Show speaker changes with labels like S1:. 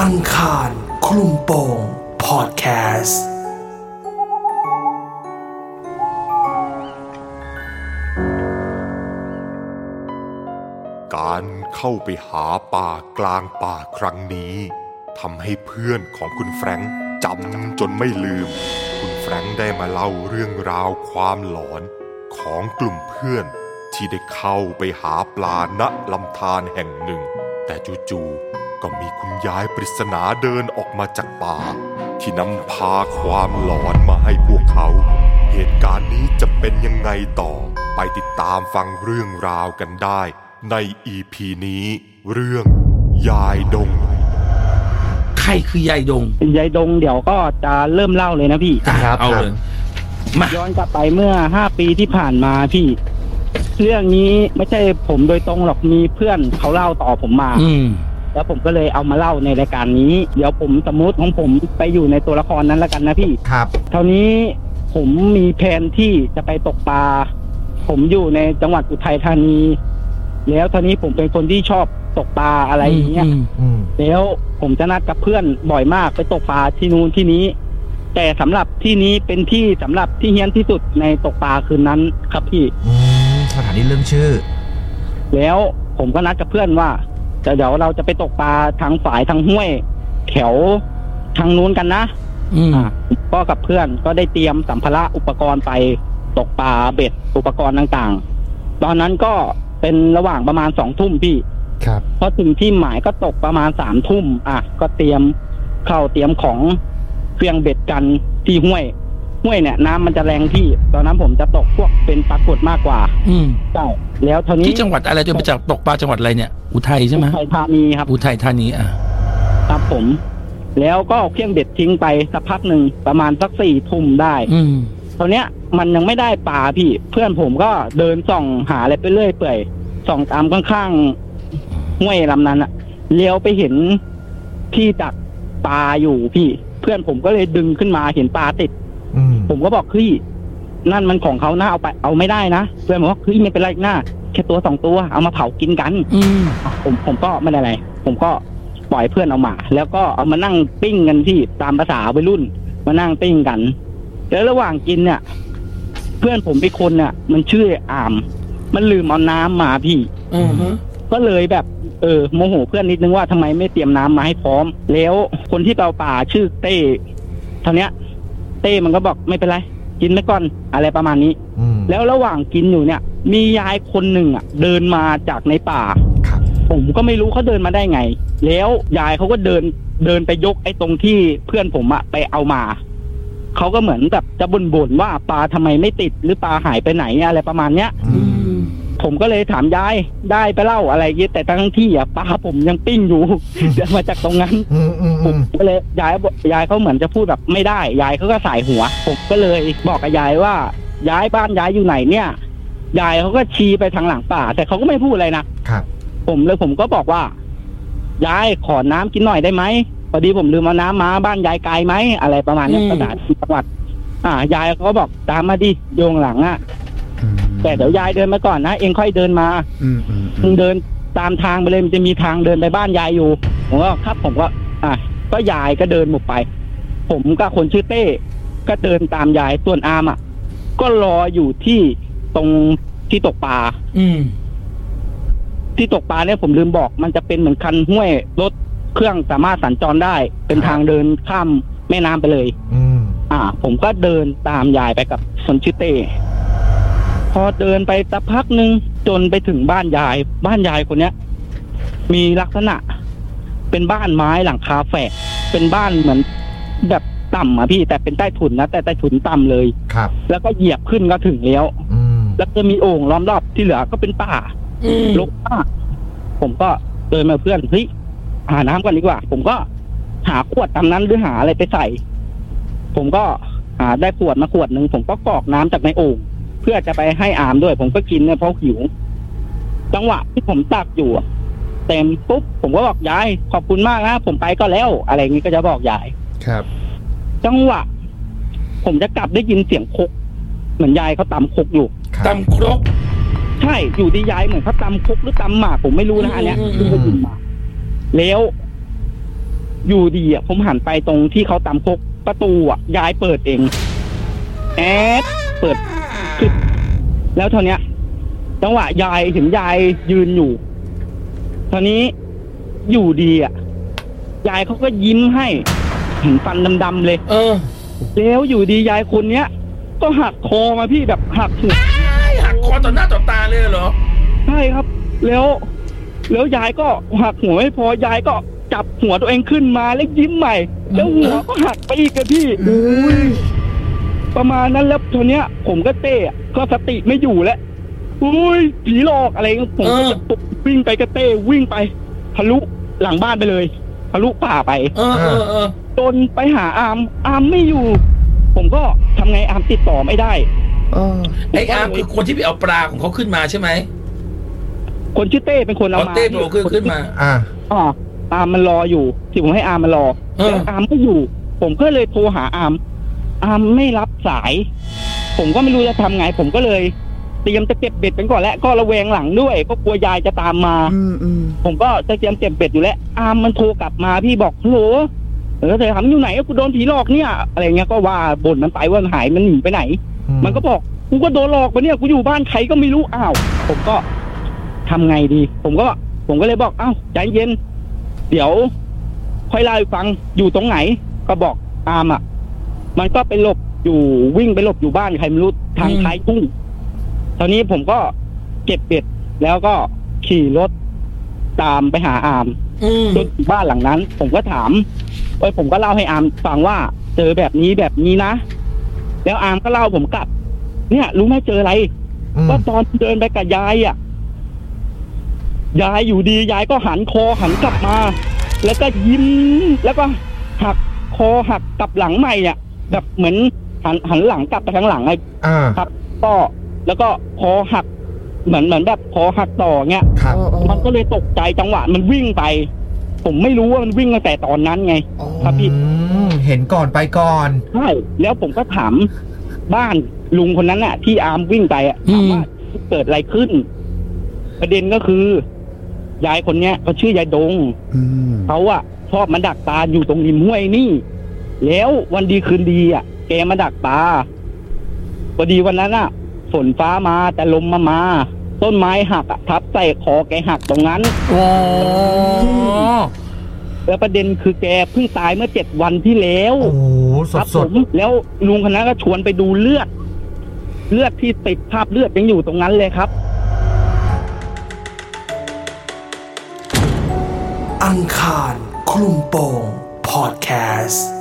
S1: อังคารคลุมโปงพอดแคสต์
S2: การเข้าไปหาป่ากลางป่าครั้งนี้ทำให้เพื่อนของคุณแฟรงค์จำจนไม่ลืม คุณแฟรงค์ได้มาเล่าเรื่องราวความหลอนของกลุ่มเพื่อน ที่ได้เข้าไปหาปลาณลำธารแห่งหนึ่ง แต่จู่ๆก็มีคุณยายปริศนาเดินออกมาจากป่า ที่นำพาความหลอนมาให้พวกเขา เหตุการณ์นี้จะเป็นยังไงต่อ ไปติดตามฟังเรื่องราวกันได้ ในอีพีนี้ เรื่อง ยายดง
S3: ใครคือยายดง
S4: ยายดงเดี๋ยวก็จะเริ่มเล่าเลยนะพี่
S3: อะ
S5: ครับ
S3: เอาเลยมา
S4: ย้อนกลับไปเมื่อห้าปีที่ผ่านมาพี่ เรื่องนี้ไม่ใช่ผมโดยตรงหรอกมีเพื่อนเขาเล่าต่อผมมา
S3: อืม
S4: แล้วผมก็เลยเอามาเล่าในรายการนี้ เดี๋ยวผมสมมติของผมไปอยู่ในตัวละครนั้นแล้วกันนะพี่
S5: ครับ
S4: เท่านี้ผมมีแผนที่จะไปตกปลา ผมอยู่ในจังหวัดอุทัยธานี แล้วเท่านี้ผมเป็นคนที่ชอบตกปลาอะไรอย่างเงี้ย
S3: ม
S5: อืม
S4: แล้วผมจะนัดกับเพื่อนบ่อยมากไปตกปลาที่นู้นที่นี้ แต่สำหรับที่นี้เป็นที่สำหรับที่เฮี้ยนที่สุดในตกปลาคืนนั้นครับพี่
S5: อืมสถา นีเรื่องชื่อ
S4: แล้วผมก็นัดกับเพื่อนว่าจะเดี๋ยวเราจะไปตกปลาทางฝายทางห้วย แถวทางนู้นกันนะ
S3: อืม
S4: อะก็กับเพื่อนก็ได้เตรียมสัมภาระอุปกรณ์ไปตกปลาเบ็ดอุปกรณ์ต่างๆ ตอนนั้นก็เป็นระหว่างประมาณสองทุ่มพี่
S5: ครับ
S4: พอถึงที่หมายก็ตกประมาณสามทุ่มอะ ก็เตรียมเข้าเตรียมของเครื่องเบ็ดกันที่ห้วย ห้วยเนี่ยน้ำมันจะแรงที่ ตอนนั้นผมจะตกพวกเป็นปลากดมากกว่า
S3: อืม
S4: ใช่แล้วเท่านี้
S3: ที่จังหวัดอะไรจะมาจากตกปลาจังหวัดอะไรเนี่ย อุทัยใช่ไหม
S4: อุทัยธานีครับ
S3: อุทัยธานีอะ
S4: ครับผม แล้วก็เอาเครื่องเบ็ดทิ้งไปสักพักหนึ่งประมาณสักสี่ทุ่มได้
S3: อืม
S4: ตอนเนี้ยมันยังไม่ได้ปลาพี่ เพื่อนผมก็เดินส่องหาอะไรไปเรื่อยเปื่อยส่องตามข้างๆห้วยลำนั้นอะเลี้ยวไปเห็นที่ดักปลาอยู่พี่ เพื่อนผมก็เลยดึงขึ้นมาเห็นปลาติด
S5: อืม
S4: ผมก็บอกเฮ้ยนั่นมันของเขาหน้าเอาไปเอาไม่ได้นะเพื่อนบอกว่าเฮ้ยไม่เป็นไรหน้าแค่ตัวสองตัวเอามาเผากินกัน
S3: อืม
S4: ผมผมก็ไม่ได้อะไร ผมก็ปล่อยเพื่อนเอามา แล้วก็เอามานั่งปิ้งกันที่ตามภาษาวัยรุ่น มานั่งปิ้งกันแล้วระหว่างกินเนี่ย เพื่อนผมเป็นคนเนี่ยมันชื่ออาม มันลืมเอาน้ำมาพี่
S3: อืมฮึ
S4: ก็เลยแบบ เออโมโหเพื่อนนิดนึงว่าทำไมไม่เตรียมน้ำมาให้พร้อม แล้วคนที่เปล่าป่าชื่อเต้เท่าเนี้ย เต้มันก็บอกไม่เป็นไร กินไปก่อนอะไรประมาณนี้
S5: อืม
S4: แล้วระหว่างกินอยู่เนี่ย มียายคนหนึ่งอะ เดินมาจากในป่า
S5: ครับ
S4: ผมก็ไม่รู้เขาเดินมาได้ไง แล้วยายเขาก็เดินเดินไปยกไอ้ตรงที่เพื่อนผมอะไปเอามา เขาก็เหมือนแบบจะบ่นๆว่าปลาทำไมไม่ติดหรือปลาหายไปไหนอะไรประมาณเนี้ย
S5: อื
S3: อื
S5: ม
S3: ม
S4: ผมก็เลยถามยายได้ไปเล่าอะไรอย่างเงี้ยแต่ทั้งที่อะปลาผมยังปิ้งอยู่ เดินมาจากตรงนั้น
S5: อืมอืม
S4: ผ
S5: อื
S4: ม
S5: ม
S4: ก็เลยยายบอกยายเขาเหมือนจะพูดแบบไม่ได้ ยายเขาก็สายหัว ผมก็เลยบอกกับยายว่า ย้ายบ้านย้ายอยู่ไหนเนี่ยยายเขาก็ชี้ไปทางหลังป่า แต่เขาก็ไม่พูดอะไรนะ
S5: ครับ
S4: ผมเลยผมก็บอกว่ายายขอน้ำกินหน่อยได้ไหมพอดีผมลืมเอาน้ำมาบ้านยายไกลไหมอะไรประมาณเนี้ย
S3: อืม
S4: ภาษาจังหวัดอ่ายายเขาก็บอกตามมาดิโยงหลังอะ แต่เดี๋ยวยายเดินมาก่อนนะ เองค่อยเดินมา
S5: อืมอืมอื
S4: มึ
S5: ม
S4: งเดินตามทางไปเลยมันจะมีทางเดินไปบ้านยายอยู่ ผมก็ครับผมก็อะก็ยายก็เดินหมดไป ผมกับคนชื่อเต้ ก็เดินตามยายส่วนอามอะ ก็รออยู่ที่ตรงที่ตกปลา
S3: อืม
S4: ที่ตกปลาเนี่ยผมลืมบอก มันจะเป็นเหมือนคันห้วยรถเครื่องสามารถสัญจรได้ เป็นทางเดินข้ามแม่น้ำไปเลย
S5: อืม
S4: อ่า ผมก็เดินตามยายไปกับคนชื่อเต้ พอเดินไปสักพักหนึ่งจนไปถึงบ้านยาย บ้านยายคนเนี้ย มีลักษณะ เป็นบ้านไม้หลังคาแฝกเป็นบ้านเหมือนแบบต่ำอะพี่ แต่เป็นใต้ถุนนะแต่ใต้ถุนต่ำเลย
S5: ครับ
S4: แล้วก็เหยียบขึ้นก็ถึงแล้ว
S5: อืม
S4: แล้วก็มีโอ่งล้อมรอบที่เหลือก็เป็นป่า
S3: อืม
S4: ลกมากผมก็เดินมาเพื่อนเฮ้ยหาน้ำก่อนดีกว่า ผมก็หาขวดตามนั้นหรือหาอะไรไปใส่ ผมก็หาได้ขวดมาขวดหนึ่งผมก็กรอกน้ำจากในโอ่ง เพื่อจะไปให้อามด้วย ผมก็กินเนี่ยเพราะหิว จังหวะที่ผมตักอยู่อะเต็มปุ๊บผมก็บอกยายขอบคุณมากนะผมไปก็แล้ว อะไรอย่างนี้ก็จะบอกยาย
S5: ครับ
S4: จังหวะ ผมจะกลับได้ยินเสียงคกเหมือนยายเขาตำคกอยู่
S5: ครับ
S3: ตำครก
S4: ใช่อยู่ดียายเหมือนเขาตำคกหรือตำหมากผมไม่รู้นะอันเนี้ย
S3: อืม
S4: คือได้ยินมาแล้วอยู่ดีอะผมหันไปตรงที่เขาตำคกประตูอะยายเปิดเองแอด เปิดคือแล้วเท่าเนี้ย จังหวะยายถึงยายยืนอยู่ตอนนี้อยู่ดีอะ ยายเขาก็ยิ้มให้เห็นฟันดำๆเลย
S3: เออ
S4: แล้วอยู่ดียายคนเนี้ย ก็หักคอมาพี่แบบหักหัว
S3: ไอ้หักคอต่อหน้าต่อตาเลยเหรอ
S4: ใช่ครับ แล้ว แล้วยายก็หักหัวไม่พอยายก็จับหัวตัวเองขึ้นมาแล้วยิ้มใหม่ แล้วหัวก็หักไปอีกอะพี่ ประมาณนั้นแล้วทีเนี้ย ผมก็เต้อะก็สติไม่อยู่แล้วอุ้ยผีหลอกอะไรเงี้ยผมก็จะตกวิ่งไปก็เต้วิ่งไปทะลุหลังบ้านไปเลยทะลุป่าไป
S3: เออเออเออ
S4: จนไปหาอามอามไม่อยู่ ผมก็ทำไงอามติดต่อไม่ได้
S5: เออ
S3: ไอ้อาร์มคือคนที่ไปเอาปลาของเขาขึ้นมาใช่ไหม
S4: คนชื่อเต้เป็นคนเอา
S3: เอา
S4: มา
S3: เต้โผล่ขึ้นขึ้นมา
S5: อ่า
S4: อ่าอามมันรออยู่ที่ผมให้อามมันรอ
S3: เออ
S4: แล้วอามไม่อยู่ ผมก็เลยโทรหาอาม อามไม่รับสาย ผมก็ไม่รู้จะทำไง ผมก็เลยเตรียมจะเก็บเบ็ดกันก่อนแล้วก็ระแวงหลังด้วย ก็กลัวยายจะตามมา
S5: อืมอืม
S4: ผมก็จะเตรียมเก็บเบ็ดอยู่แล้วอามมันโทรกลับมาพี่บอกฮัลโหลเออเธอถามอยู่ไหนกูโดนผีหลอกเนี่ย อะไรเงี้ยก็ว่าบ่นมันไปว่ามันหายมันหนีไปไหน มันก็บอกกูก็โดนหลอกมาเนี่ยกูอยู่บ้านใครก็ไม่รู้อ้าว ผมก็ทำไงดี ผมก็ ผมก็เลยบอกอ้าวใจเย็น เดี๋ยว ค่อยเล่าให้ฟังอยู่ตรงไหน ก็บอกอามอะ มันก็ไปหลบอยู่วิ่งไปหลบอยู่บ้านใครไม่รู้ทาง
S3: อืม
S4: ท้ายทุ่งตอนนี้ผมก็เก็บเบ็ดแล้วก็ขี่รถตามไปหาอาม
S3: อืม
S4: จนถึงบ้านหลังนั้น ผมก็ถามเอ้ยผมก็เล่าให้อามฟังว่า เจอแบบนี้แบบนี้นะ แล้วอามก็เล่าผมกลับ เนี่ย รู้ไหมเจออะไร
S5: อืม
S4: ว่าตอนเดินไปกับยายอะยายอยู่ดียายก็หันคอหันกลับมา แล้วก็ยิ้มแล้วก็หักคอหักกลับหลังใหม่อะ แบบเหมือนหันหันหลังกลับไปทางหลังไอ้
S5: อ่า
S4: ครับ ก็แล้วก็คอหัก เหมือนเหมือนแบบคอหักต่อเงี้ย
S5: ครับ
S4: มันก็เลยตกใจจังหวะมันวิ่งไป ผมไม่รู้ว่ามันวิ่งตั้งแต่ตอนนั้นไง ครับพี่
S5: อืมเห็นก่อนไปก่อน
S4: ใช่แล้วผมก็ถามบ้านลุงคนนั้นน่ะ ที่อาร์มวิ่งไปอะ
S3: อื
S4: ถาม
S3: ม
S4: ว่าเกิดอะไรขึ้น ประเด็นก็คือยายคนเนี้ยเขาชื่อยายดง
S5: อืม
S4: เขาอะชอบมาดักปลาอยู่ตรงริมห้วยนี่ แล้ววันดีคืนดีอะแกมาดักปลาพอดีวันนั้นอะฝนฟ้ามาแต่ลมมามา ต้นไม้หักอะทับใส่คอแกหักตรงนั้น
S3: โอ้
S4: แล้วประเด็นคือแกเพิ่งตายเมื่อเจ็ดวันที่แล้ว
S5: โอ้โหส
S4: ครั
S5: ด
S4: บ
S5: ส
S4: ผ
S5: ด
S4: มแล้วลุงคนนั้นก็ชวนไปดูเลือด เลือดที่ติดภาพเลือดยังอยู่ตรงนั้นเลยครับ
S1: อังคารคลุมโปงพอดแคสต์